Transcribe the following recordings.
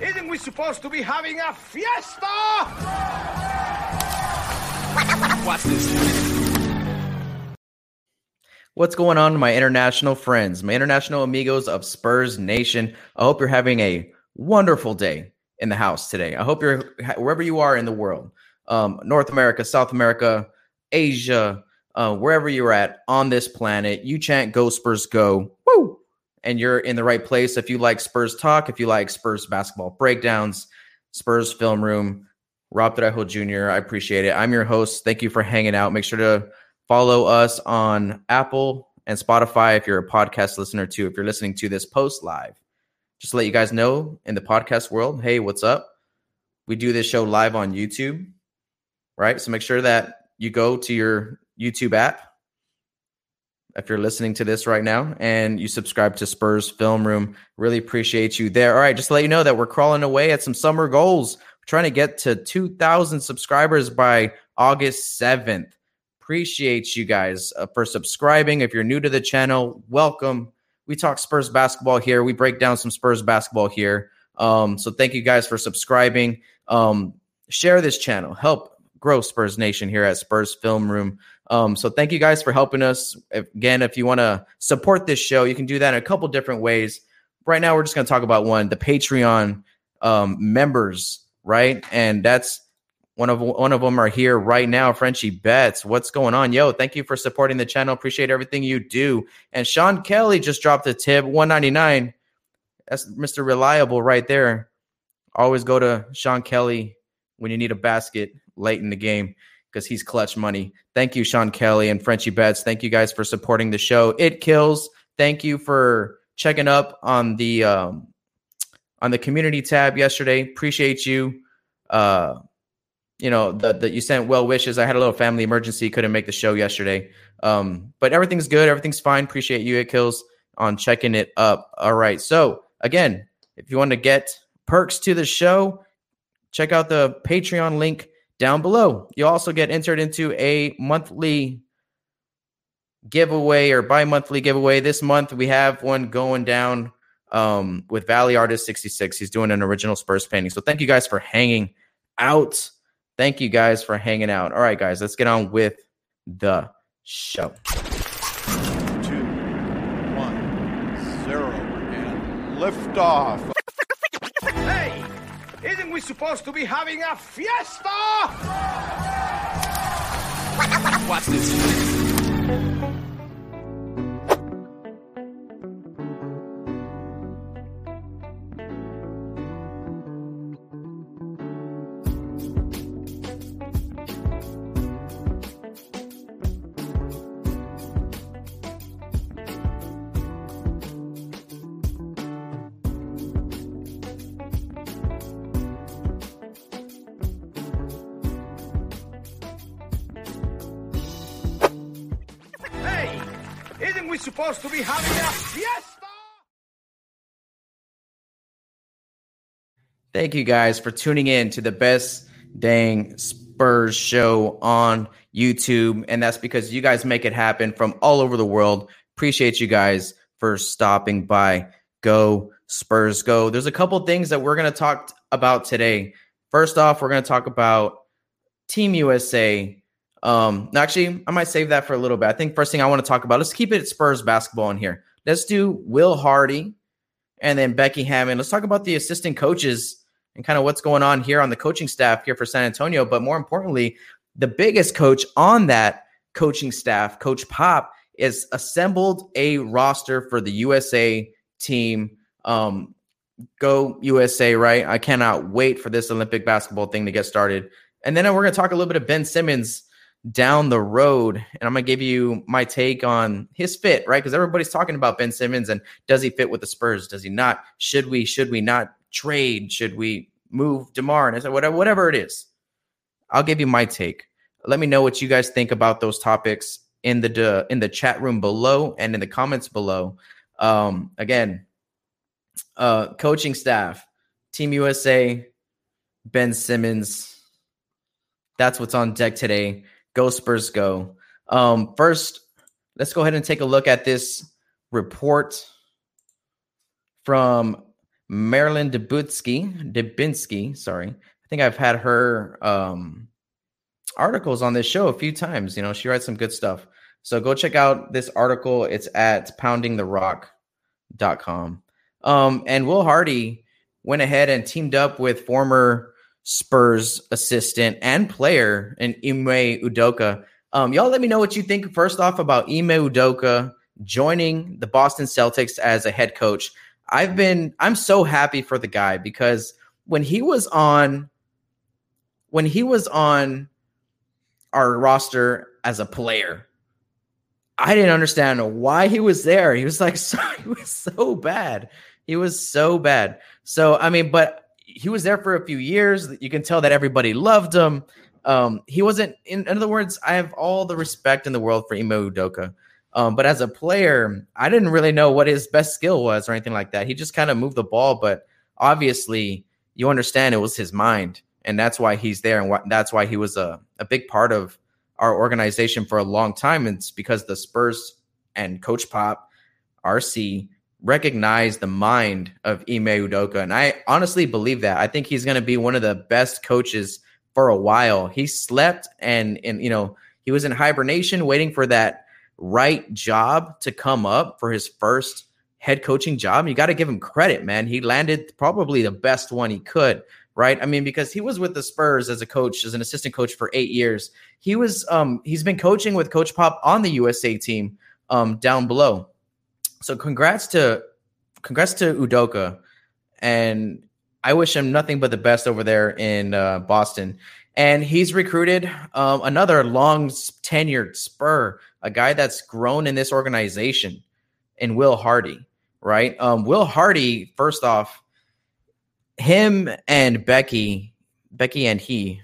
Isn't we supposed to be having a fiesta? Watch this. What's going on, my international friends, my international amigos of Spurs Nation? I hope you're having a wonderful day in the house today. I hope you're wherever you are in the world, um, North America, South America, Asia, uh, wherever you're at on this planet. You chant "Go Spurs, go!" Woo! And you're in the right place. If you like Spurs talk, if you like Spurs basketball breakdowns, Spurs film room, Rob Trejo Jr. I appreciate it. I'm your host. Thank you for hanging out. Make sure to Follow us on Apple and Spotify if you're a podcast listener too. If you're listening to this post live, just to let you guys know in the podcast world, hey, what's up? We do this show live on YouTube, right? So make sure that you go to your YouTube app if you're listening to this right now and you subscribe to Spurs Film Room. Really appreciate you there. All right, just to let you know that we're crawling away at some summer goals. We're trying to get to 2,000 subscribers by August 7th appreciate you guys uh, for subscribing. If you're new to the channel, welcome. We talk Spurs basketball here. We break down some Spurs basketball here. Um, so thank you guys for subscribing. Um, share this channel. Help grow Spurs Nation here at Spurs Film Room. Um, so thank you guys for helping us. Again, if you want to support this show, you can do that in a couple different ways. Right now, we're just going to talk about one: the Patreon um, members, right? And that's one of one of them are here right now. Frenchie Betts, what's going on? Yo, thank you for supporting the channel. Appreciate everything you do. And Sean Kelly just dropped a tip, 199. That's Mr. Reliable right there. Always go to Sean Kelly when you need a basket late in the game because he's clutch money. Thank you, Sean Kelly and Frenchie Betts. Thank you guys for supporting the show. It kills. Thank you for checking up on the um, on the community tab yesterday. Appreciate you. Uh, you know that that you sent well wishes. I had a little family emergency, couldn't make the show yesterday. Um, but everything's good, everything's fine. Appreciate you, it kills on checking it up. All right. So again, if you want to get perks to the show, check out the Patreon link down below. You also get entered into a monthly giveaway or bi-monthly giveaway. This month we have one going down um, with Valley Artist 66. He's doing an original Spurs painting. So thank you guys for hanging out. Thank you guys for hanging out. All right, guys, let's get on with the show. Two, one, zero, and lift off. Hey, isn't we supposed to be having a fiesta? What's this. Thank you guys for tuning in to the best dang Spurs show on YouTube. And that's because you guys make it happen from all over the world. Appreciate you guys for stopping by. Go Spurs, go. There's a couple things that we're going to talk about today. First off, we're going to talk about Team USA. Um, actually, I might save that for a little bit. I think first thing I want to talk about, let's keep it Spurs basketball in here. Let's do Will Hardy and then Becky Hammon. Let's talk about the assistant coaches and kind of what's going on here on the coaching staff here for San Antonio. But more importantly, the biggest coach on that coaching staff, Coach Pop, is assembled a roster for the USA team. Um, go USA, right? I cannot wait for this Olympic basketball thing to get started. And then we're going to talk a little bit of Ben Simmons down the road. And I'm going to give you my take on his fit, right? Because everybody's talking about Ben Simmons and does he fit with the Spurs? Does he not? Should we, should we not trade? Should we move DeMar? And I said, whatever, whatever it is, I'll give you my take. Let me know what you guys think about those topics in the in the chat room below and in the comments below. Um, again, uh, coaching staff, Team USA, Ben Simmons. That's what's on deck today. Go Spurs, go. Um, first, let's go ahead and take a look at this report from Marilyn Debutsky, Debinsky, sorry. I think I've had her um, articles on this show a few times. You know, she writes some good stuff. So go check out this article. It's at poundingtherock.com. Um, and Will Hardy went ahead and teamed up with former Spurs assistant and player in Ime Udoka. Um, y'all let me know what you think first off about Ime Udoka joining the Boston Celtics as a head coach. I've been I'm so happy for the guy because when he was on when he was on our roster as a player, I didn't understand why he was there. He was like so he was so bad. He was so bad. So I mean, but he was there for a few years. You can tell that everybody loved him. Um, he wasn't in, in other words, I have all the respect in the world for Ime Udoka. Um, but as a player, I didn't really know what his best skill was or anything like that. He just kind of moved the ball, but obviously, you understand it was his mind, and that's why he's there, and wh- that's why he was a, a big part of our organization for a long time. It's because the Spurs and Coach Pop, RC, recognize the mind of Ime Udoka. And I honestly believe that. I think he's going to be one of the best coaches for a while. He slept and, and, you know, he was in hibernation waiting for that right job to come up for his first head coaching job. You got to give him credit, man. He landed probably the best one he could, right? I mean, because he was with the Spurs as a coach, as an assistant coach for eight years. He was, um, he's been coaching with Coach Pop on the USA team, um, down below. So congrats to, congrats to Udoka, and I wish him nothing but the best over there in uh, Boston. And he's recruited um, another long tenured Spur a guy that's grown in this organization in Will Hardy, right? Um, Will Hardy, first off, him and Becky, Becky and he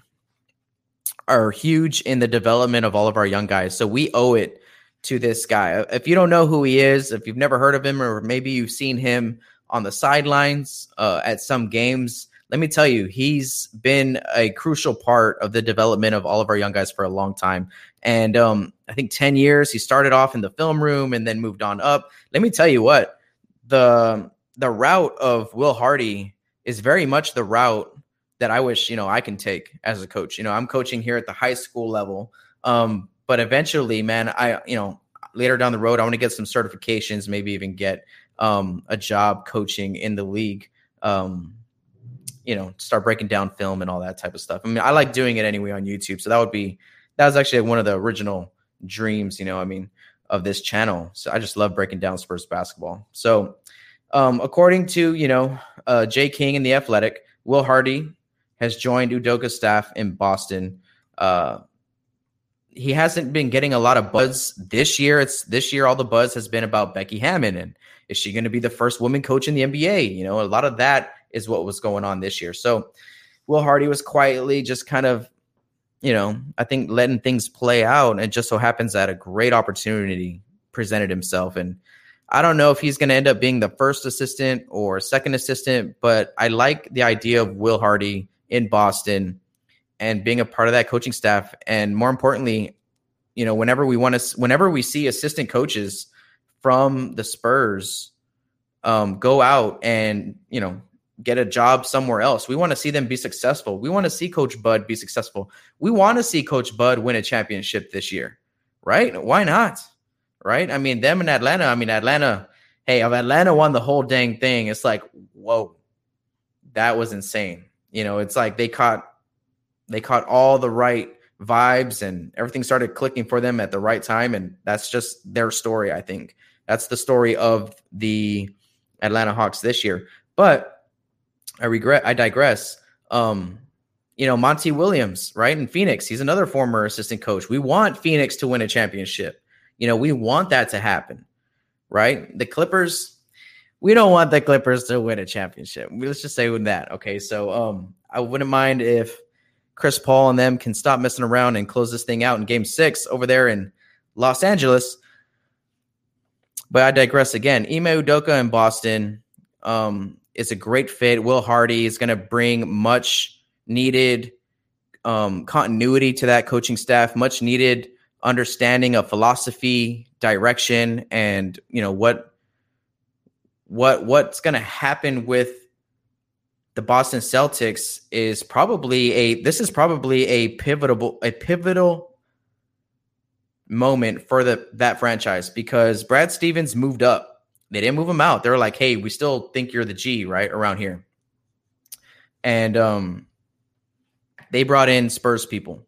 are huge in the development of all of our young guys. So we owe it to this guy. If you don't know who he is, if you've never heard of him, or maybe you've seen him on the sidelines uh, at some games, let me tell you, he's been a crucial part of the development of all of our young guys for a long time. And um, I think 10 years, he started off in the film room and then moved on up. Let me tell you what, the the route of Will Hardy is very much the route that I wish, you know, I can take as a coach. You know, I'm coaching here at the high school level. Um, but eventually, man, I, you know, later down the road, I want to get some certifications, maybe even get um, a job coaching in the league. Um, you know, start breaking down film and all that type of stuff. I mean, I like doing it anyway on YouTube. So that would be that was actually one of the original dreams, you know, I mean, of this channel. So I just love breaking down Spurs basketball. So um, according to, you know, uh, Jay King in the Athletic, Will Hardy has joined Udoka's staff in Boston. Uh, he hasn't been getting a lot of buzz this year. It's this year all the buzz has been about Becky Hammon and is she going to be the first woman coach in the NBA? You know, a lot of that is what was going on this year. So Will Hardy was quietly just kind of, you know, I think letting things play out. And just so happens that a great opportunity presented himself. And I don't know if he's going to end up being the first assistant or second assistant, but I like the idea of Will Hardy in Boston and being a part of that coaching staff. And more importantly, you know, whenever we want to, whenever we see assistant coaches from the Spurs um, go out and, you know, get a job somewhere else. We want to see them be successful. We want to see Coach Bud be successful. We want to see Coach Bud win a championship this year, right? Why not? Right? I mean, them in Atlanta. I mean, Atlanta. Hey, if Atlanta won the whole dang thing, it's like, whoa, that was insane. You know, it's like they caught they caught all the right vibes and everything started clicking for them at the right time, and that's just their story. I think that's the story of the Atlanta Hawks this year. But I regret. I digress. Um, you know, Monty Williams, right? In Phoenix, he's another former assistant coach. We want Phoenix to win a championship. You know, we want that to happen, right? The Clippers, we don't want the Clippers to win a championship. Let's just say with that. Okay. So um, I wouldn't mind if Chris Paul and them can stop messing around and close this thing out in game six over there in Los Angeles. But I digress again. Ime Udoka in Boston. Um, is a great fit. Will Hardy is going to bring much needed um, continuity to that coaching staff, much needed understanding of philosophy, direction, and you know what what what's going to happen with the Boston Celtics is probably a this is probably a pivotal a pivotal moment for the that franchise because Brad Stevens moved up. They didn't move him out. They were like, "Hey, we still think you're the G, right around here." And um they brought in Spurs people.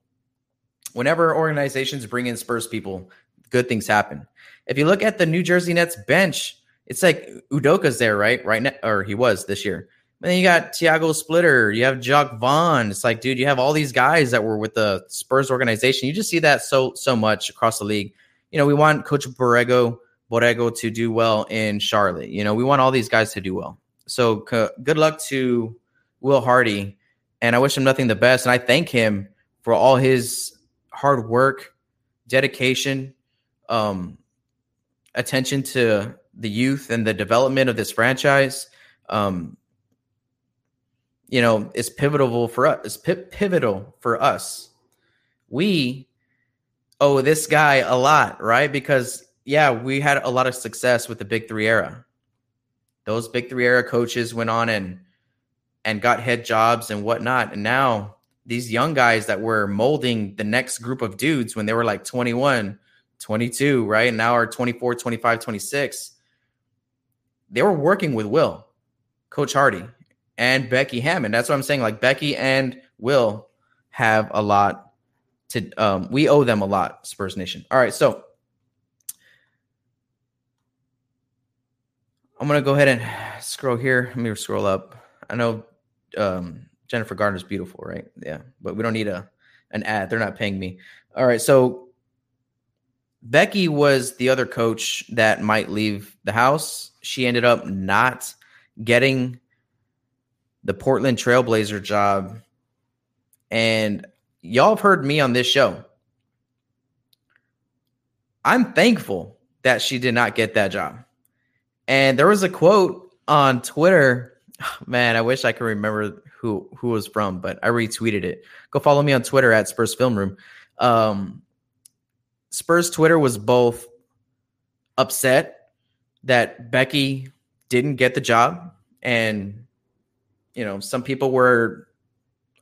Whenever organizations bring in Spurs people, good things happen. If you look at the New Jersey Nets bench, it's like Udoka's there, right? Right now, or he was this year. And then you got Tiago Splitter, you have Jacque Vaughn. It's like, dude, you have all these guys that were with the Spurs organization. You just see that so so much across the league. You know, we want Coach Borrego Borrego to do well in Charlotte. You know, we want all these guys to do well. So c- good luck to Will Hardy, and I wish him nothing the best. And I thank him for all his hard work, dedication, um, attention to the youth and the development of this franchise. Um, you know, it's pivotal for us. It's pivotal for us. We owe this guy a lot, right? Because yeah, we had a lot of success with the Big Three era. Those Big Three era coaches went on and and got head jobs and whatnot, and now these young guys that were molding the next group of dudes when they were like 21, 22, right? And now are 24, 25, 26. They were working with Will, Coach Hardy, and Becky Hammon. That's what I'm saying. Like Becky and Will have a lot to um we owe them a lot, Spurs Nation. All right, so I'm gonna go ahead and scroll here. Let me scroll up. I know um Jennifer Gardner's beautiful, right? Yeah, but we don't need a an ad. They're not paying me. All right, so Becky was the other coach that might leave the house. She ended up not getting the Portland Trailblazer job. And y'all have heard me on this show. I'm thankful that she did not get that job. And there was a quote on Twitter. Man, I wish I could remember who who was from, but I retweeted it. Go follow me on Twitter at Spurs Film Room. Um, Spurs Twitter was both upset that Becky didn't get the job, and you know, some people were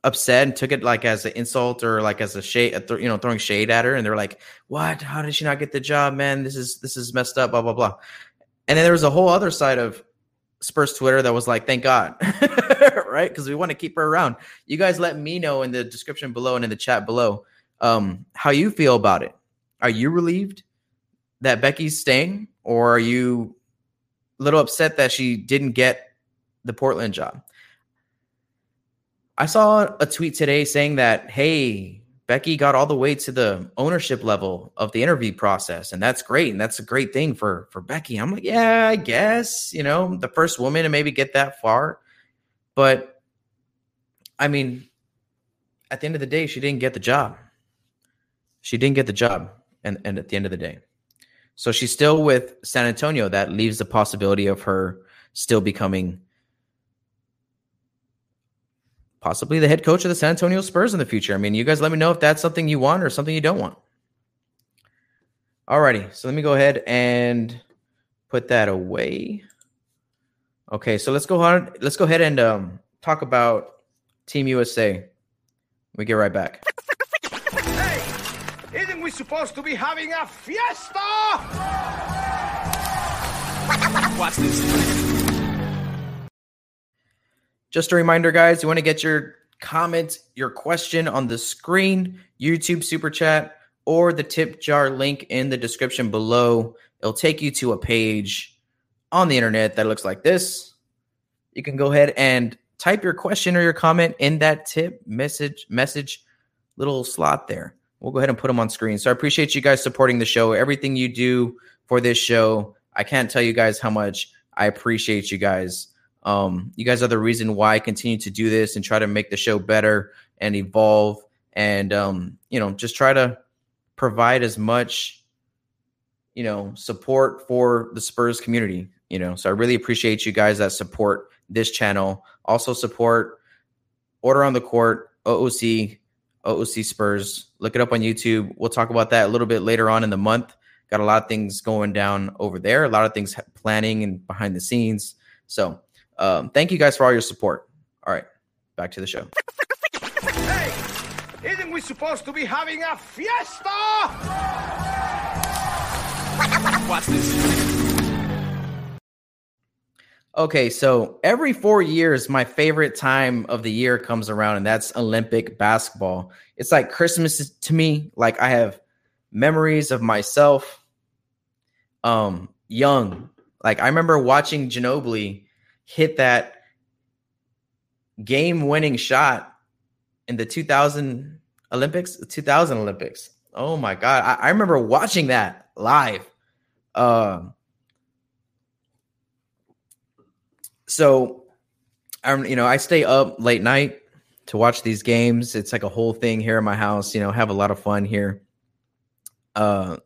upset and took it like as an insult or like as a shade, you know, throwing shade at her, and they're like, "What? How did she not get the job, man? This is this is messed up." Blah blah blah. And then there was a whole other side of Spurs Twitter that was like, "Thank God," right? Because we want to keep her around. You guys, let me know in the description below and in the chat below um, how you feel about it. Are you relieved that Becky's staying, or are you a little upset that she didn't get the Portland job? I saw a tweet today saying that, hey, Becky got all the way to the ownership level of the interview process, and that's great, and that's a great thing for for Becky. I'm like, yeah, I guess you know the first woman to maybe get that far, but I mean, at the end of the day, she didn't get the job. She didn't get the job, and and at the end of the day, so she's still with San Antonio. That leaves the possibility of her still becoming possibly the head coach of the San Antonio Spurs in the future. I mean, you guys let me know if that's something you want or something you don't want. Alrighty, so let me go ahead and put that away. Okay, so let's go on. Let's go ahead and um, talk about Team USA. We get right back. Hey, isn't we supposed to be having a fiesta? Watch this. Just a reminder, guys, you want to get your comment, your question on the screen, YouTube super chat, or the tip jar link in the description below. It'll take you to a page on the internet that looks like this. You can go ahead and type your question or your comment in that tip message message little slot there. We'll go ahead and put them on screen. So I appreciate you guys supporting the show. Everything you do for this show, I can't tell you guys how much I appreciate you guys. Um, you guys are the reason why I continue to do this and try to make the show better and evolve and um, you know just try to provide as much you know support for the Spurs community. You know, so I really appreciate you guys that support this channel. Also support Order on the Court, OOC, OOC Spurs. Look it up on YouTube. We'll talk about that a little bit later on in the month. Got a lot of things going down over there, a lot of things planning and behind the scenes. So um, thank you guys for all your support. All right, back to the show. Hey, isn't we supposed to be having a fiesta? Watch this. Okay, so every four years, my favorite time of the year comes around, and that's Olympic basketball. It's like Christmas to me. Like I have memories of myself, um, young. Like I remember watching Ginobili hit that game-winning shot in the 2000 Olympics, 2000 Olympics. Oh my god, I, I remember watching that live. Um. so I'm, you know, I stay up late night to watch these games. It's like a whole thing here in my house. You know, have a lot of fun here. Uh,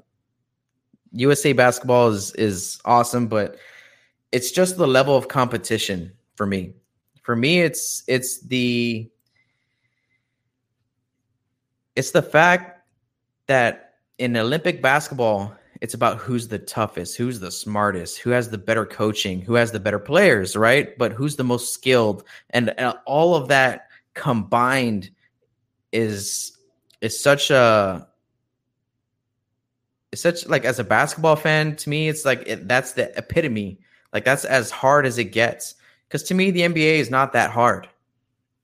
USA basketball is is awesome, but it's just the level of competition for me. For me, it's it's the it's the fact that in Olympic basketball, it's about who's the toughest, who's the smartest, who has the better coaching, who has the better players, right? But who's the most skilled, and, and all of that combined is is such a it's such like as a basketball fan to me it's like it, that's the epitome like that's as hard as it gets. Because to me the nba is not that hard.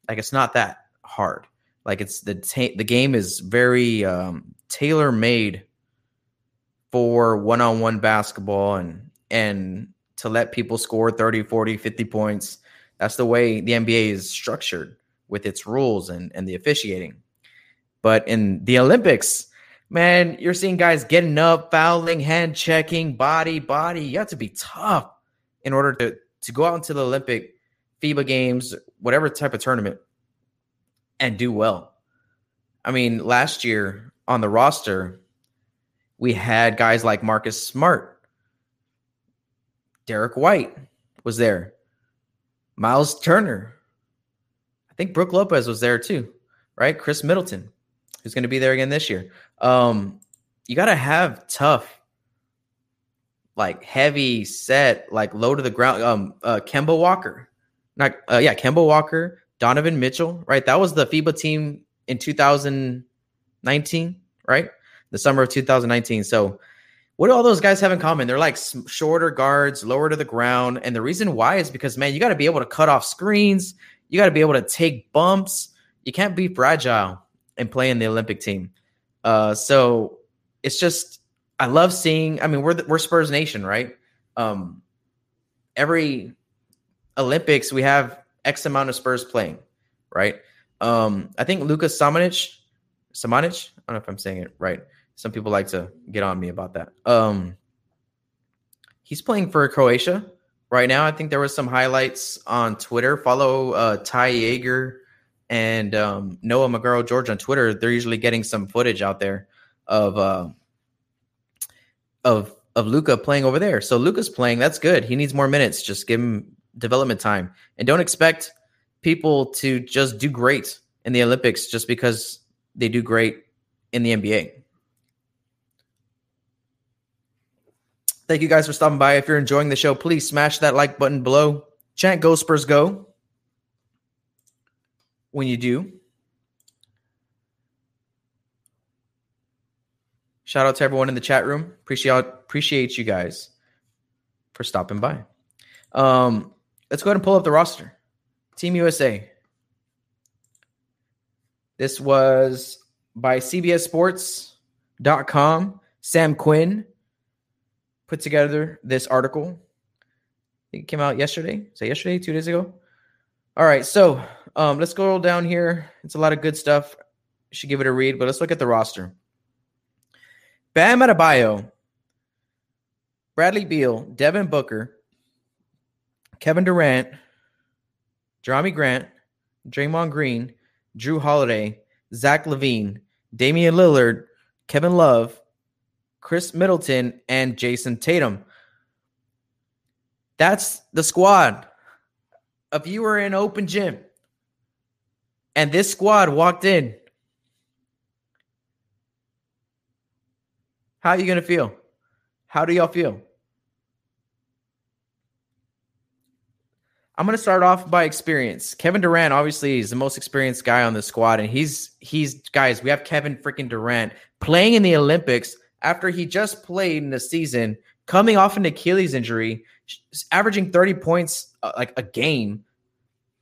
Like it's not that hard. Like it's the ta- the game is very um tailor made for one-on-one basketball and and to let people score 30 40 50 points. That's the way the nba is structured with its rules and and the officiating. But in the olympics man you're seeing guys getting up fouling hand checking body body. You have to be tough in order to to go out into the olympic fiba games whatever type of tournament and do well i mean last year on the roster we had guys like Marcus Smart, Derrick White was there, Myles Turner. I think Brook Lopez was there too, right? Khris Middleton, who's going to be there again this year. Um, you got to have tough, like heavy set, like low to the ground. Um, uh, Kemba Walker, not uh, yeah, Kemba Walker, Donovan Mitchell, right? That was the FIBA team in 2019, right? the summer of 2019. So, what do all those guys have in common? They're like shorter guards, lower to the ground. And the reason why is because, man, you got to be able to cut off screens. You got to be able to take bumps. You can't be fragile and play in the Olympic team. Uh, so it's just, I love seeing, I mean, we're, we're Spurs Nation, right? Um, every Olympics, we have X amount of Spurs playing, right? Um, I think Lucas Samanic, Samanic, I don't know if I'm saying it right. Some people like to get on me about that. Um, he's playing for Croatia right now. I think there was some highlights on Twitter. Follow uh, Ty Yeager and um, Noah McGarrow George on Twitter. They're usually getting some footage out there of uh, of of Luka playing over there. So Luka's playing. That's good. He needs more minutes. Just give him development time, and don't expect people to just do great in the Olympics just because they do great in the NBA. Thank you guys for stopping by. If you're enjoying the show, please smash that like button below. Chant Go Spurs Go when you do. Shout out to everyone in the chat room. Appreciate appreciate you guys for stopping by. Um, let's go ahead and pull up the roster. Team USA. This was by CBSSports.com. Sam Quinn put together this article. it came out yesterday. Say yesterday, two days ago. All right, so um, let's go down here. It's a lot of good stuff. Should give it a read, but let's look at the roster. Bam Adebayo, Bradley Beal, Devin Booker, Kevin Durant, Jerami Grant, Draymond Green, Jrue Holiday, Zach LaVine, Damian Lillard, Kevin Love, Khris Middleton, and Jayson Tatum. That's the squad. If you were in open gym and this squad walked in, how are you going to feel? How do y'all feel? I'm going to start off by experience. Kevin Durant obviously is the most experienced guy on the squad, and he's he's guys. We have Kevin freaking Durant playing in the Olympics after he just played in the season, coming off an Achilles injury, averaging 30 points uh, like a game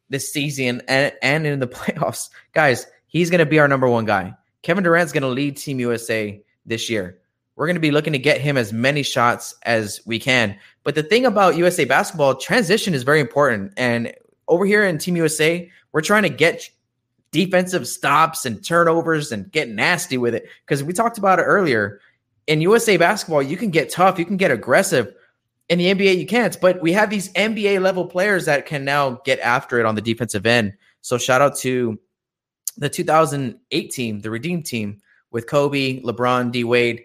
this season and and in the playoffs. Guys, he's going to be our number one guy. Kevin Durant's going to lead Team USA this year. We're going to be looking to get him as many shots as we can. But the thing about USA basketball, transition is very important. And over here in Team USA, we're trying to get defensive stops and turnovers and get nasty with it. Because we talked about it earlier. In USA basketball, you can get tough, you can get aggressive. In the NBA, you can't. But we have these NBA level players that can now get after it on the defensive end. So shout out to the 2008 team, the Redeem team with Kobe, LeBron, D Wade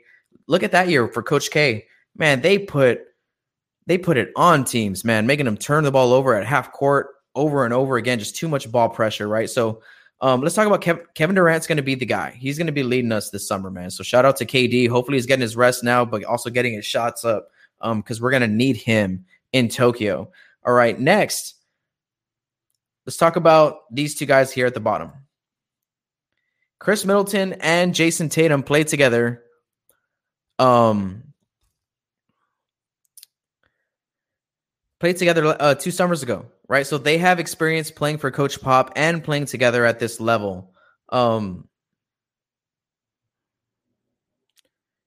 look at that year for Coach K. Man, they put they put it on teams, man, making them turn the ball over at half court over and over again. Just too much ball pressure, right? So um, let's talk about Kev- Kevin Durant's going to be the guy. He's going to be leading us this summer, man. So shout out to KD. Hopefully he's getting his rest now, but also getting his shots up because um, we're going to need him in Tokyo. All right, next, let's talk about these two guys here at the bottom. Khris Middleton and Jayson Tatum played together um played together uh, two summers ago, right? So they have experience playing for Coach Pop and playing together at this level. Um,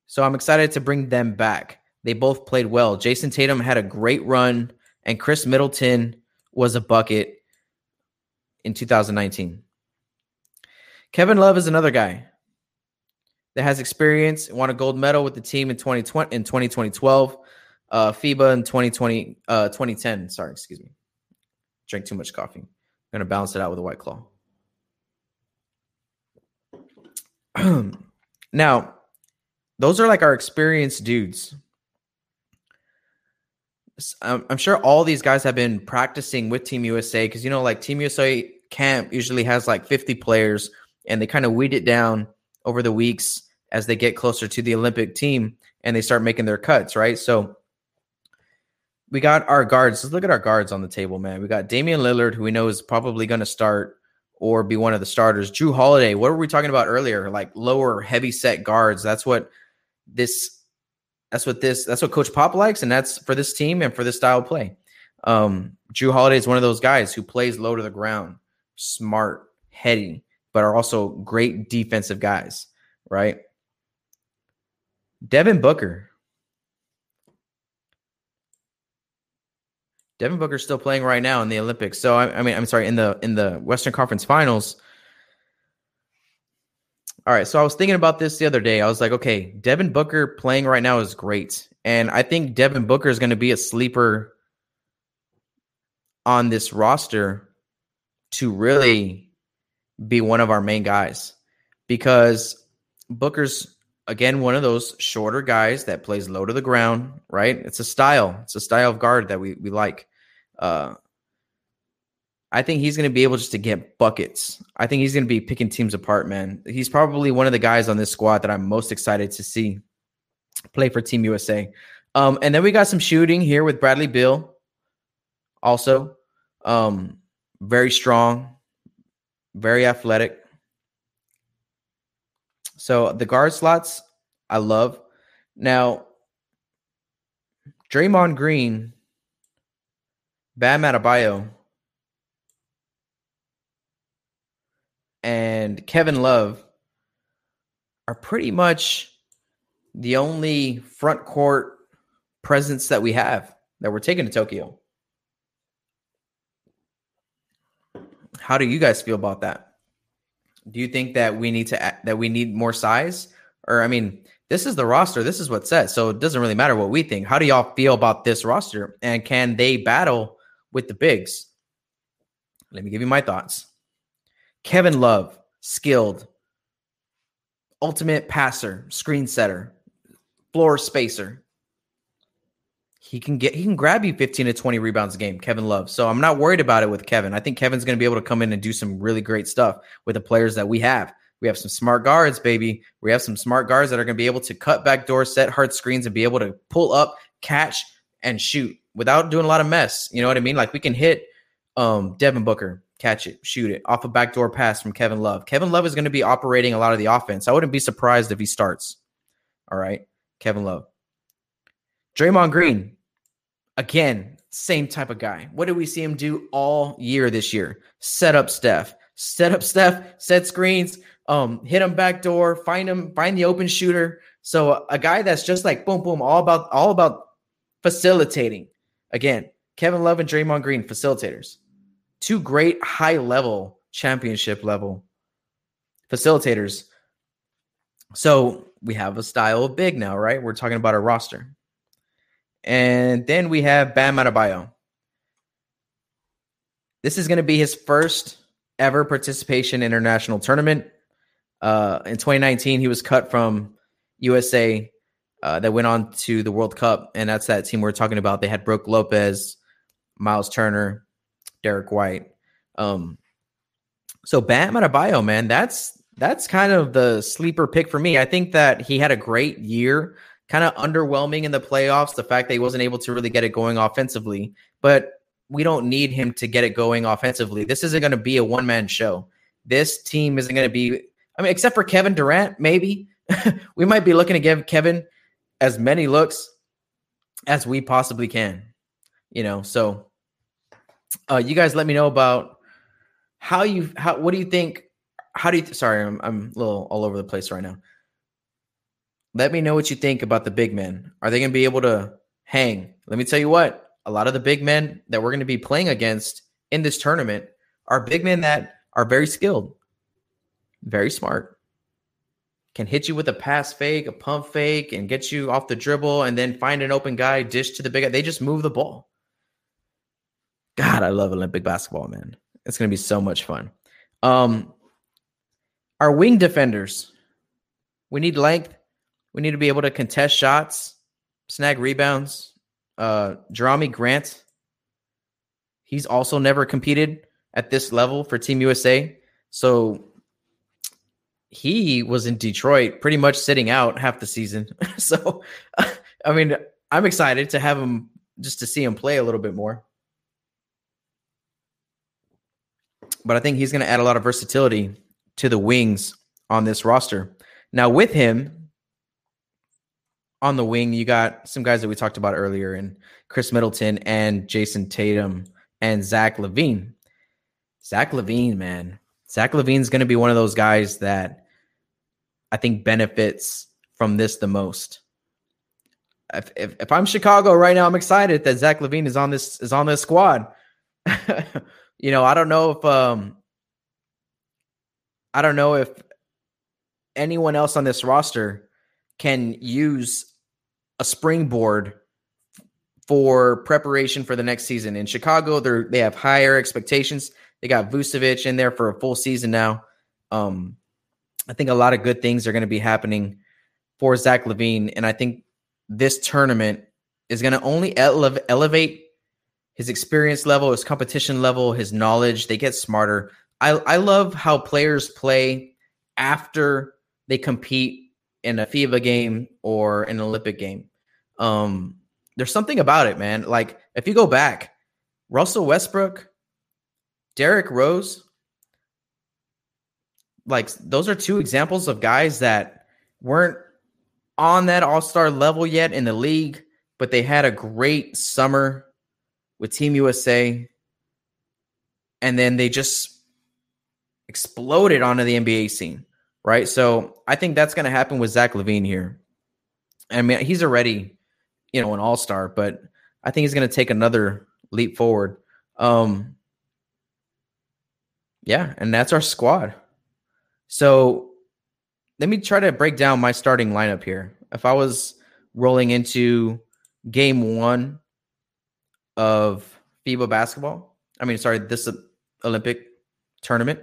so I'm excited to bring them back. They both played well. Jayson Tatum had a great run, and Khris Middleton was a bucket in 2019. Kevin Love is another guy that has experience, won a gold medal with the team in 2020 in 2012, uh, FIBA in 2020, uh, 2010. Sorry, excuse me. Drink too much coffee. I'm gonna balance it out with a white claw. now, those are like our experienced dudes. I'm sure all these guys have been practicing with Team USA because you know, like Team USA camp usually has like 50 players, and they kind of weed it down over the weeks as they get closer to the Olympic team and they start making their cuts, right? So we got our guards. Let's look at our guards on the table, man. We got Damian Lillard, who we know is probably going to start or be one of the starters. Jrue Holiday, what were we talking about earlier? Like lower, heavy set guards. That's what this. That's what this. That's what Coach Pop likes, and that's for this team and for this style of play. Um, Jrue Holiday is one of those guys who plays low to the ground, smart, heady, but are also great defensive guys, right? Devin Booker. Devin Booker's still playing right now in the Olympics. So I, I mean, I'm sorry, in the in the Western Conference Finals. All right, so I was thinking about this the other day. I was like, okay, Devin Booker playing right now is great, and I think Devin Booker is going to be a sleeper on this roster to really be one of our main guys because Booker's again one of those shorter guys that plays low to the ground, right? It's a style. It's a style of guard that we we like. Uh I think he's going to be able just to get buckets. I think he's going to be picking teams apart, man. He's probably one of the guys on this squad that I'm most excited to see play for Team USA. Um, and then we got some shooting here with Bradley Beal, also um, very strong, very athletic. So the guard slots, I love. Now, Draymond Green, Bam Adebayo, and Kevin Love are pretty much the only front court presence that we have that we're taking to Tokyo. How do you guys feel about that? Do you think that we need to that we need more size? Or I mean, this is the roster. This is what's set. So it doesn't really matter what we think. How do y'all feel about this roster? And can they battle with the bigs? Let me give you my thoughts. Kevin Love, skilled, ultimate passer, screen setter, floor spacer, he can get he can grab you 15 to 20 rebounds a game, Kevin Love. So I'm not worried about it with Kevin. I think Kevin's going to be able to come in and do some really great stuff with the players that we have. We have some smart guards, baby. We have some smart guards that are going to be able to cut back doors, set hard screens, and be able to pull up, catch, and shoot without doing a lot of mess. You know what I mean? Like we can hit Um, Devin Booker, catch it, shoot it off a backdoor pass from Kevin Love. Kevin Love is going to be operating a lot of the offense. I wouldn't be surprised if he starts. All right, Kevin Love. Draymond Green, again, same type of guy. What did we see him do all year this year? Set up Steph, set up Steph, set screens, um, hit him back door, find him, find the open shooter. So a guy that's just like boom, boom, all about all about facilitating. Again, Kevin Love and Draymond Green, facilitators. Two great high level championship level facilitators. So we have a style of big now, right? We're talking about a roster. And then we have Bam Adebayo. This is going to be his first ever participation in international tournament. Uh, in 2019, he was cut from USA uh, that went on to the World Cup, and that's that team we're talking about. They had Brook Lopez, Myles Turner, Derrick White. Um, so Bam Adebayo, man, that's that's kind of the sleeper pick for me. I think that he had a great year, kind of underwhelming in the playoffs. The fact that he wasn't able to really get it going offensively, but we don't need him to get it going offensively. This isn't going to be a one man show. This team isn't going to be. I mean, except for Kevin Durant, maybe we might be looking to give Kevin as many looks as we possibly can. You know, so uh, you guys let me know about how you how what do you think how do you sorry I'm, I'm a little all over the place right now let me know what you think about the big men are they going to be able to hang let me tell you what a lot of the big men that we're going to be playing against in this tournament are big men that are very skilled very smart can hit you with a pass fake a pump fake and get you off the dribble and then find an open guy dish to the big guy they just move the ball God, I love Olympic basketball, man. It's going to be so much fun. Um, our wing defenders, we need length. We need to be able to contest shots, snag rebounds. Uh, Jerami Grant, he's also never competed at this level for Team USA. So he was in Detroit pretty much sitting out half the season. so, I mean, I'm excited to have him just to see him play a little bit more. but I think he's going to add a lot of versatility to the wings on this roster. Now, with him on the wing, you got some guys that we talked about earlier, and Chris Middleton and Jayson Tatum and Zach LaVine. Zach LaVine, man, Zach LaVine's going to be one of those guys that I think benefits from this the most. If, if, if I'm Chicago right now, I'm excited that Zach LaVine is on this is on this squad. you know, I don't know if um I don't know if anyone else on this roster can use a springboard for preparation for the next season. In Chicago, they they have higher expectations. They got Vucevic in there for a full season now. Um, I think a lot of good things are going to be happening for Zach LaVine, and I think this tournament is going to only ele- elevate his experience level, his competition level, his knowledge, they get smarter. I, I love how players play after they compete in a FIBA game or an Olympic game. Um, there's something about it, man. Like if you go back, Russell Westbrook, Derrick Rose, like those are two examples of guys that weren't on that all-star level yet in the league, but they had a great summer with Team USA, and then they just exploded onto the NBA scene, right? So I think that's going to happen with Zach LaVine here. I mean, he's already, you know, an all star, but I think he's going to take another leap forward. Um, yeah, and that's our squad. So let me try to break down my starting lineup here. If I was rolling into game one of FIBA basketball. I mean, sorry, this Olympic tournament.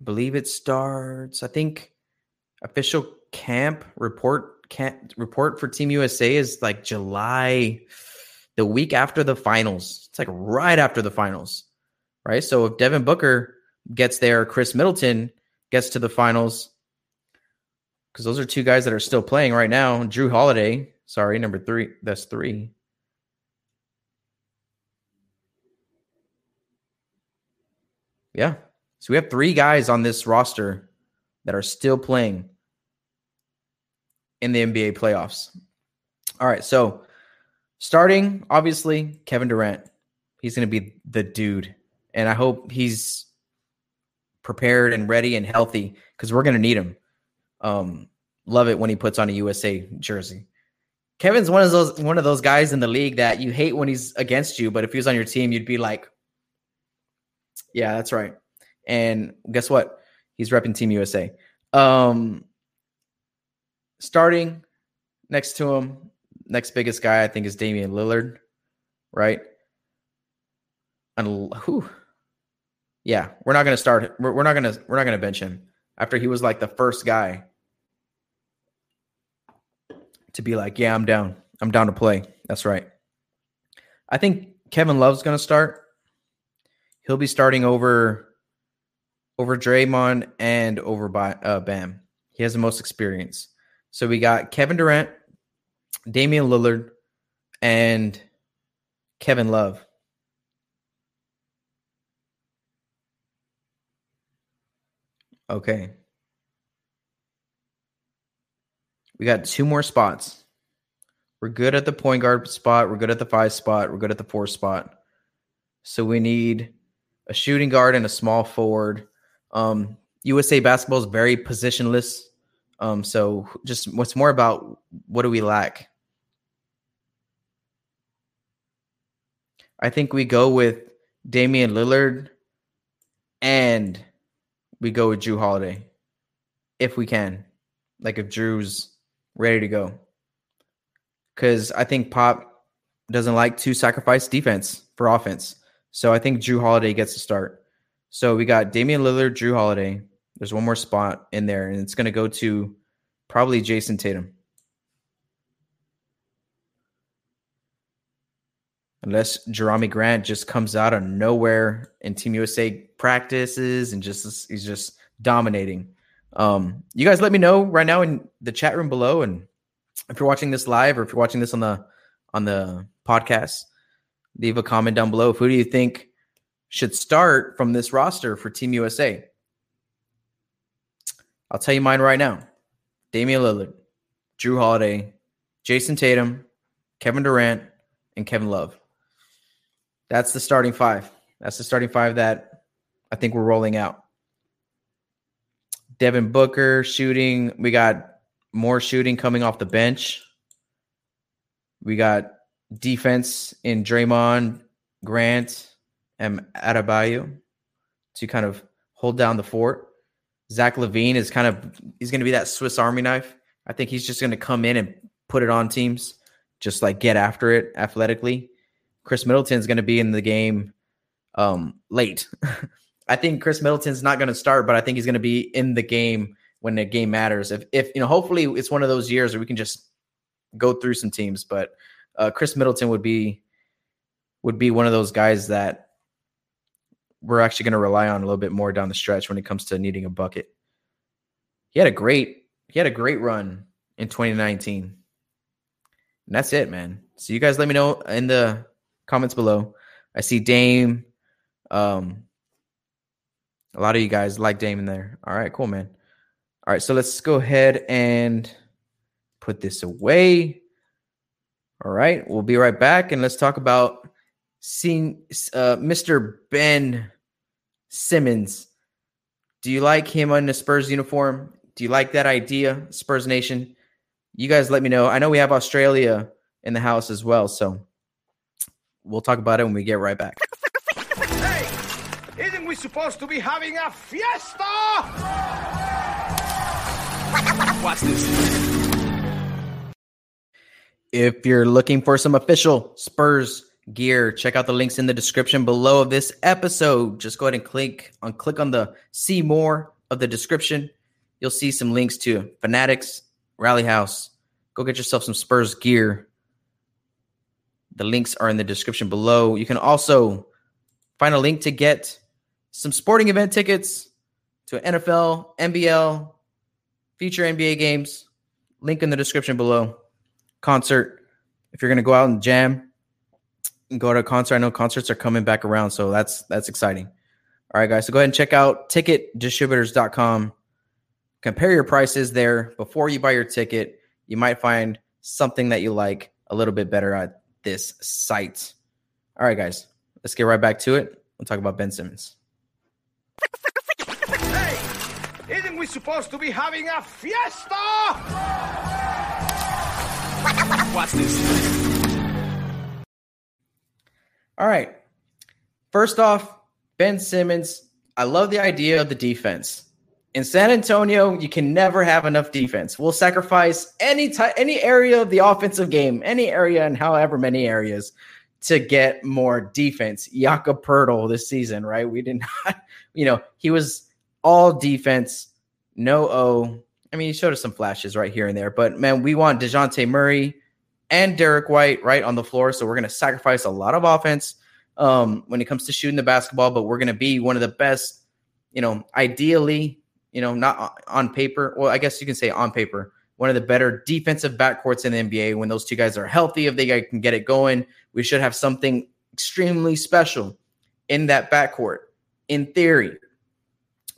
I believe it starts. I think official camp report can't report for Team USA is like July, the week after the finals. It's like right after the finals, right? So if Devin Booker gets there, Khris Middleton gets to the finals, because those are two guys that are still playing right now. Jrue Holiday, sorry, number three. That's three. Yeah. So we have three guys on this roster that are still playing in the NBA playoffs. All right. So starting, obviously, Kevin Durant. He's going to be the dude. And I hope he's prepared and ready and healthy because we're going to need him. Um, love it when he puts on a USA jersey. Kevin's one of those one of those guys in the league that you hate when he's against you, but if he was on your team, you'd be like, "Yeah, that's right." And guess what? He's repping Team USA. Um, starting next to him, next biggest guy I think is Damian Lillard, right? And who? Yeah, we're not gonna start. We're, we're not gonna we're not gonna bench him after he was like the first guy to be like, yeah, I'm down. I'm down to play. That's right. I think Kevin Love's going to start. He'll be starting over over Draymond and over by uh, Bam. He has the most experience. So we got Kevin Durant, Damian Lillard, and Kevin Love. Okay. We got two more spots. We're good at the point guard spot. We're good at the five spot. We're good at the four spot. So we need a shooting guard and a small forward. Um, USA basketball is very positionless. Um, so just what's more about what do we lack? I think we go with Damian Lillard and we go with Jrue Holiday if we can. Like if Jrue's ready to go. Because I think Pop doesn't like to sacrifice defense for offense. So I think Jrue Holiday gets to start. So we got Damian Lillard, Jrue Holiday. There's one more spot in there, and it's going to go to probably Jayson Tatum. Unless Jerami Grant just comes out of nowhere in Team USA practices and just he's just dominating. Um, you guys let me know right now in the chat room below, and if you're watching this live or if you're watching this on the on the podcast, leave a comment down below. Who do you think should start from this roster for Team USA? I'll tell you mine right now: Damian Lillard, Jrue Holiday, Jayson Tatum, Kevin Durant, and Kevin Love. That's the starting five. That's the starting five that I think we're rolling out. Devin Booker shooting. We got more shooting coming off the bench. We got defense in Draymond, Grant, and Adebayo to kind of hold down the fort. Zach LaVine is kind of he's going to be that Swiss Army knife. I think he's just going to come in and put it on teams, just like get after it athletically. Khris Middleton is going to be in the game um, late. I think Khris Middleton's not going to start, but I think he's going to be in the game when the game matters. If if you know, hopefully it's one of those years where we can just go through some teams. But uh, Khris Middleton would be would be one of those guys that we're actually going to rely on a little bit more down the stretch when it comes to needing a bucket. He had a great he had a great run in 2019. And that's it, man. So you guys let me know in the comments below. I see Dame um a lot of you guys like Dame in there. All right, cool, man. All right, so let's go ahead and put this away. All right, we'll be right back and let's talk about seeing uh, Mr. Ben Simmons. Do you like him in the Spurs uniform? Do you like that idea, Spurs Nation? You guys let me know. I know we have Australia in the house as well, so we'll talk about it when we get right back. Hey, Isn't we supposed to be having a fiesta? Watch this. If you're looking for some official Spurs gear, check out the links in the description below of this episode. Just go ahead and click on click on the see more of the description. You'll see some links to Fanatics, Rally House. Go get yourself some Spurs gear. The links are in the description below. You can also find a link to get some sporting event tickets to NFL, NBL, future NBA games. Link in the description below. Concert. If you're gonna go out and jam go to a concert, I know concerts are coming back around, so that's that's exciting. All right, guys. So go ahead and check out ticketdistributors.com. Compare your prices there before you buy your ticket. You might find something that you like a little bit better at this site. All right, guys. Let's get right back to it. We'll talk about Ben Simmons. Hey, isn't we supposed to be having a fiesta? Watch this. All right. First off, Ben Simmons, I love the idea of the defense. In San Antonio, you can never have enough defense. We'll sacrifice any type, any area of the offensive game, any area, and however many areas to get more defense. Jakob Poeltl this season, right? We did not, you know, he was all defense, no O. I mean, he showed us some flashes right here and there, but man, we want Dejounte Murray and Derrick White right on the floor. So we're going to sacrifice a lot of offense um, when it comes to shooting the basketball, but we're going to be one of the best, you know, ideally, you know, not on paper. Well, I guess you can say on paper, one of the better defensive backcourts in the NBA. When those two guys are healthy, if they can get it going, we should have something extremely special in that backcourt. In theory,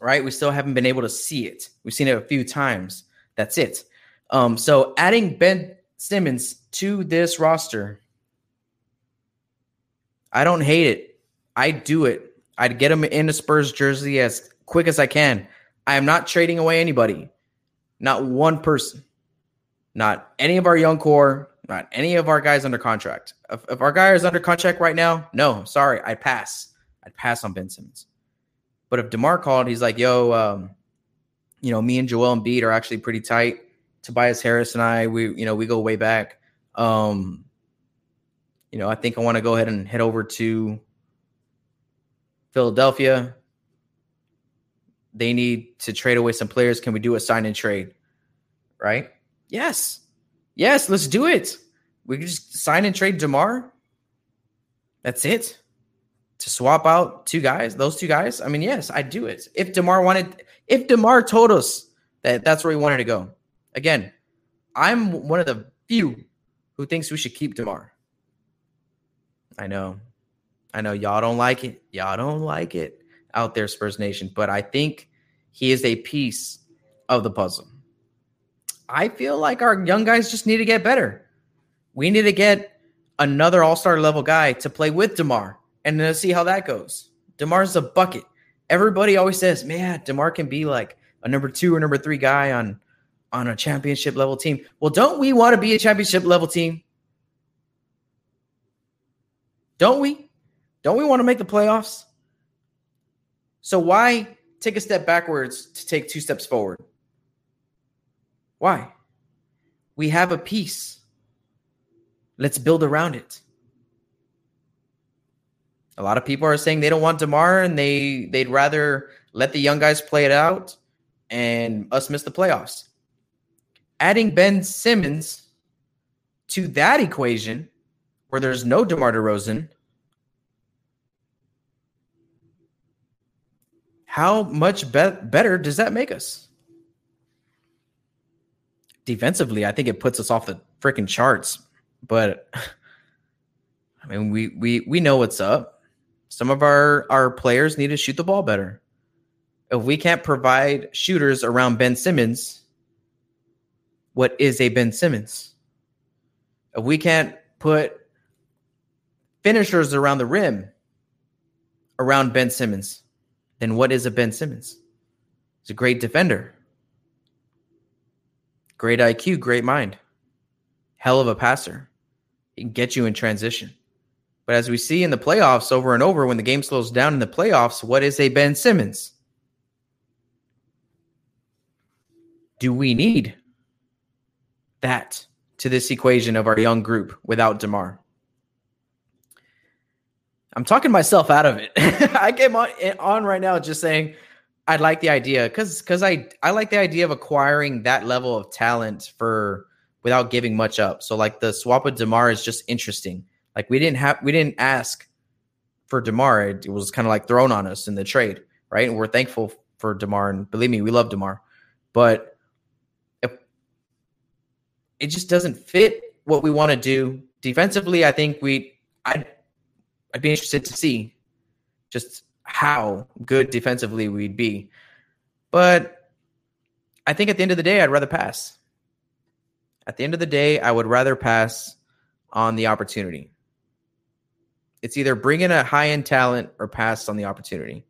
right? We still haven't been able to see it. We've seen it a few times. That's it. Um, so adding Ben Simmons to this roster, I don't hate it. I'd do it. I'd get him in a Spurs jersey as quick as I can. I am not trading away anybody. Not one person. Not any of our young core. Not any of our guys under contract. If, if our guy is under contract right now, no, sorry, I'd pass. I'd pass on Ben Simmons. But if DeMar called, he's like, yo, um, you know, me and Joel and Embiid are actually pretty tight. Tobias Harris and I, we, you know, we go way back. Um, you know, I think I want to go ahead and head over to Philadelphia. They need to trade away some players. Can we do a sign and trade? Right? Yes. Yes, let's do it. We can just sign and trade DeMar. That's it. To swap out two guys, those two guys. I mean, yes, I'd do it. If DeMar wanted, if DeMar told us that that's where he wanted to go. Again, I'm one of the few who thinks we should keep DeMar. I know. I know y'all don't like it. Y'all don't like it out there, Spurs Nation, but I think he is a piece of the puzzle. I feel like our young guys just need to get better. We need to get another all star level guy to play with DeMar and then see how that goes. DeMar's a bucket. Everybody always says, man, DeMar can be like a number two or number three guy on, on a championship level team. Well, don't we want to be a championship level team? Don't we? Don't we want to make the playoffs? So why take a step backwards to take two steps forward? Why? We have a piece. Let's build around it. A lot of people are saying they don't want DeMar and they they'd rather let the young guys play it out and us miss the playoffs. Adding Ben Simmons to that equation where there's no DeMar DeRozan, how much be- better does that make us? Defensively, I think it puts us off the freaking charts. But I mean, we we we know what's up. Some of our our players need to shoot the ball better. If we can't provide shooters around Ben Simmons, what is a Ben Simmons? If we can't put finishers around the rim around Ben Simmons, then what is a Ben Simmons? He's a great defender, great IQ, great mind, hell of a passer. He can get you in transition. But as we see in the playoffs over and over, when the game slows down in the playoffs, what is a Ben Simmons? Do we need that to this equation of our young group without DeMar? I'm talking myself out of it. I came on, on right now just saying I like the idea because because I I like the idea of acquiring that level of talent for without giving much up. So like the swap with Demar is just interesting. Like we didn't have we didn't ask for Demar. It, was kind of like thrown on us in the trade, right? And we're thankful for Demar, and believe me, we love Demar. But it just doesn't fit what we want to do defensively, I think we I'd I'd be interested to see just how good defensively we'd be. But I think at the end of the day, I'd rather pass. At the end of the day, I would rather pass on the opportunity. It's either bring in a high end talent or pass on the opportunity.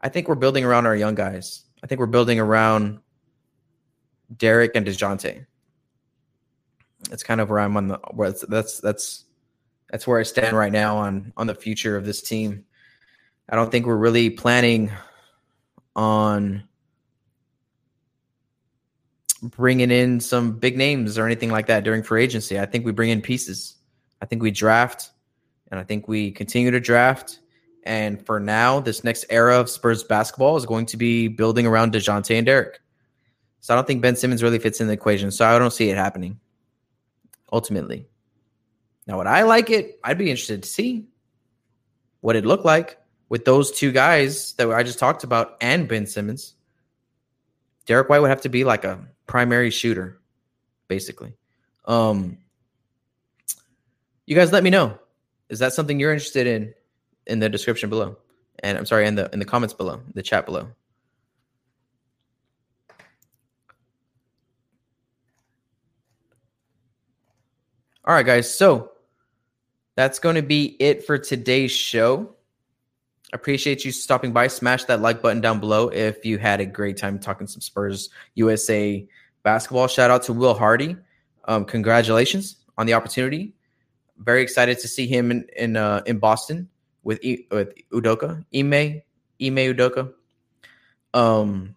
I think we're building around our young guys. I think we're building around Derrick and Dejounte. That's kind of where I'm on the where that's that's that's where I stand right now on on the future of this team. I don't think we're really planning on bringing in some big names or anything like that during free agency. I think we bring in pieces. I think we draft and I think we continue to draft. And for now, this next era of Spurs basketball is going to be building around DeJounte and Derrick. So I don't think Ben Simmons really fits in the equation. So I don't see it happening ultimately. Now, would I like it? I'd be interested to see what it looked like with those two guys that I just talked about and Ben Simmons. Derrick White would have to be like a primary shooter, basically. Um, you guys let me know. Is that something you're interested in in the description below? And I'm sorry, in the in the comments below, the chat below. All right, guys. So that's going to be it for today's show. Appreciate you stopping by. Smash that like button down below if you had a great time talking some Spurs USA basketball. Shout out to Will Hardy. Um, congratulations on the opportunity. Very excited to see him in in, uh, in Boston with with Udoka, Ime, Ime Udoka. Um,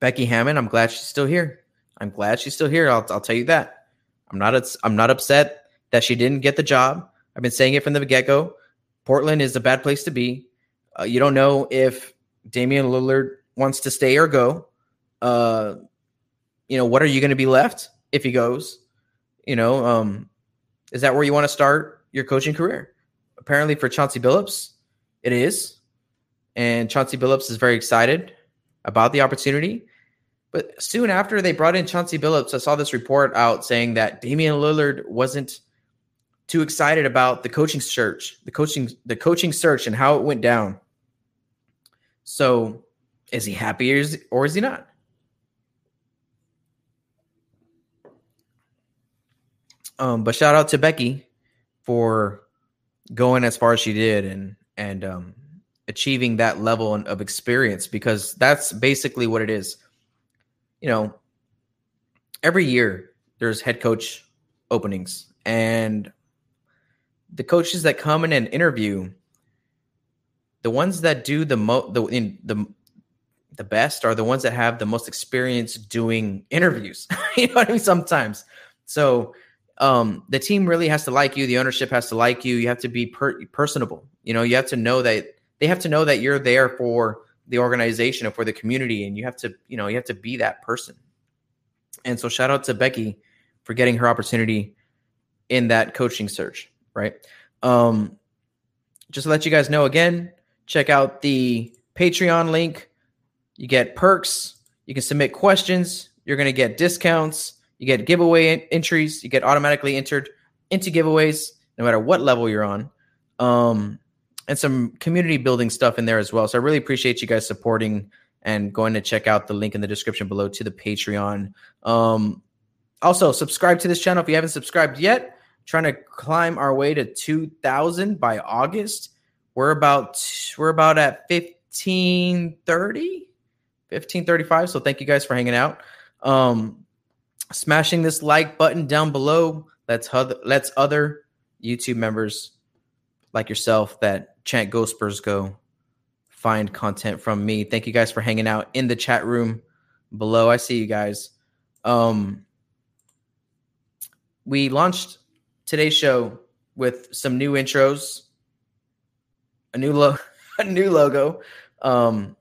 Becky Hammon. I'm glad she's still here. I'm glad she's still here. I'll I'll tell you that. I'm not I'm not upset that she didn't get the job. I've been saying it from the get go. Portland is a bad place to be. Uh, you don't know if Damian Lillard wants to stay or go. Uh, you know, what are you going to be left if he goes? You know, um, is that where you want to start your coaching career? Apparently, for Chauncey Billups, it is. And Chauncey Billups is very excited about the opportunity. But soon after they brought in Chauncey Billups, I saw this report out saying that Damian Lillard wasn't too excited about the coaching search, the coaching, the coaching search, and how it went down. So, is he happy or is, or is he not? Um, but shout out to Becky for going as far as she did and and um, achieving that level of experience because that's basically what it is you know, every year there's head coach openings and the coaches that come in and interview the ones that do the mo the in the the best are the ones that have the most experience doing interviews. you know what I mean? Sometimes. So um, the team really has to like you. The ownership has to like you. You have to be per- personable. You know, you have to know that they have to know that you're there for the organization or for the community and you have to you know you have to be that person. And so shout out to becky for getting her opportunity in that coaching search right? Um just to let you guys know again check out the patreon link. You get perks. You can submit questions. You're going to get discounts. You get giveaway entries. You get automatically entered into giveaways no matter what level you're on. Um and some community building stuff in there as well. So I really appreciate you guys supporting and going to check out the link in the description below to the Patreon. Um, also, subscribe to this channel if you haven't subscribed yet. Trying to climb our way to 2,000 by August. We're about we're about at 1530, 1535. So thank you guys for hanging out. Um, smashing this like button down below. Let's let's other YouTube members like yourself that chant Go Spurs Go, find content from me. Thank you guys for hanging out in the chat room below. I see you guys. Um, we launched today's show with some new intros, a new lo- a new logo. Um,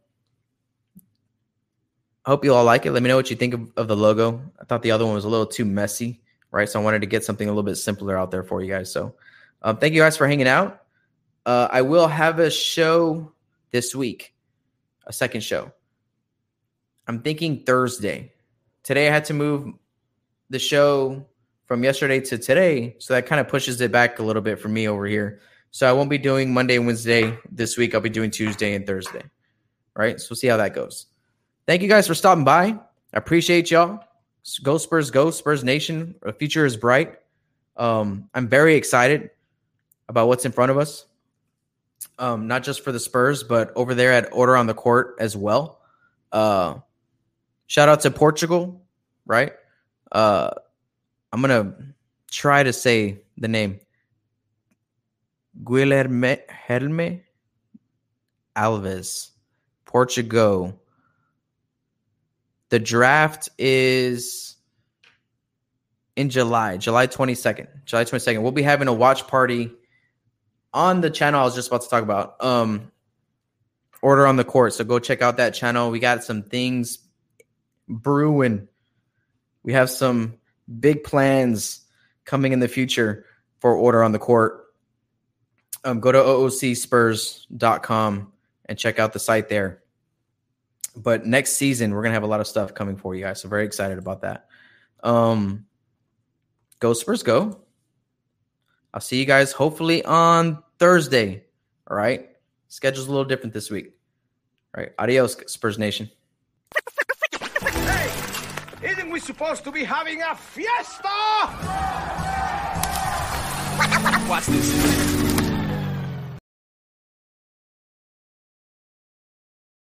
I hope you all like it. Let me know what you think of, of the logo. I thought the other one was a little too messy, right? So I wanted to get something a little bit simpler out there for you guys. So um, thank you guys for hanging out. Uh, I will have a show this week, a second show. I'm thinking Thursday. Today I had to move the show from yesterday to today, so that kind of pushes it back a little bit for me over here. So I won't be doing Monday and Wednesday this week. I'll be doing Tuesday and Thursday. Right. So we'll see how that goes. Thank you guys for stopping by. I appreciate y'all. Go Spurs, go Spurs Nation. The future is bright. Um, I'm very excited about what's in front of us. Um, not just for the Spurs, but over there at Order on the Court as well. Uh, shout out to Portugal, right? Uh, I'm gonna try to say the name Guilherme Helme Alves, Portugal. The draft is in July, July 22nd. July 22nd. We'll be having a watch party on the channel I was just about to talk about. Um Order on the Court. So go check out that channel. We got some things brewing. We have some big plans coming in the future for Order on the Court. Um, go to oocspurs.com and check out the site there. But next season, we're going to have a lot of stuff coming for you guys. So, very excited about that. Um, go Spurs, go. I'll see you guys hopefully on Thursday. All right. Schedule's a little different this week. All right. Adios, Spurs Nation. Hey, isn't we supposed to be having a fiesta? Watch this.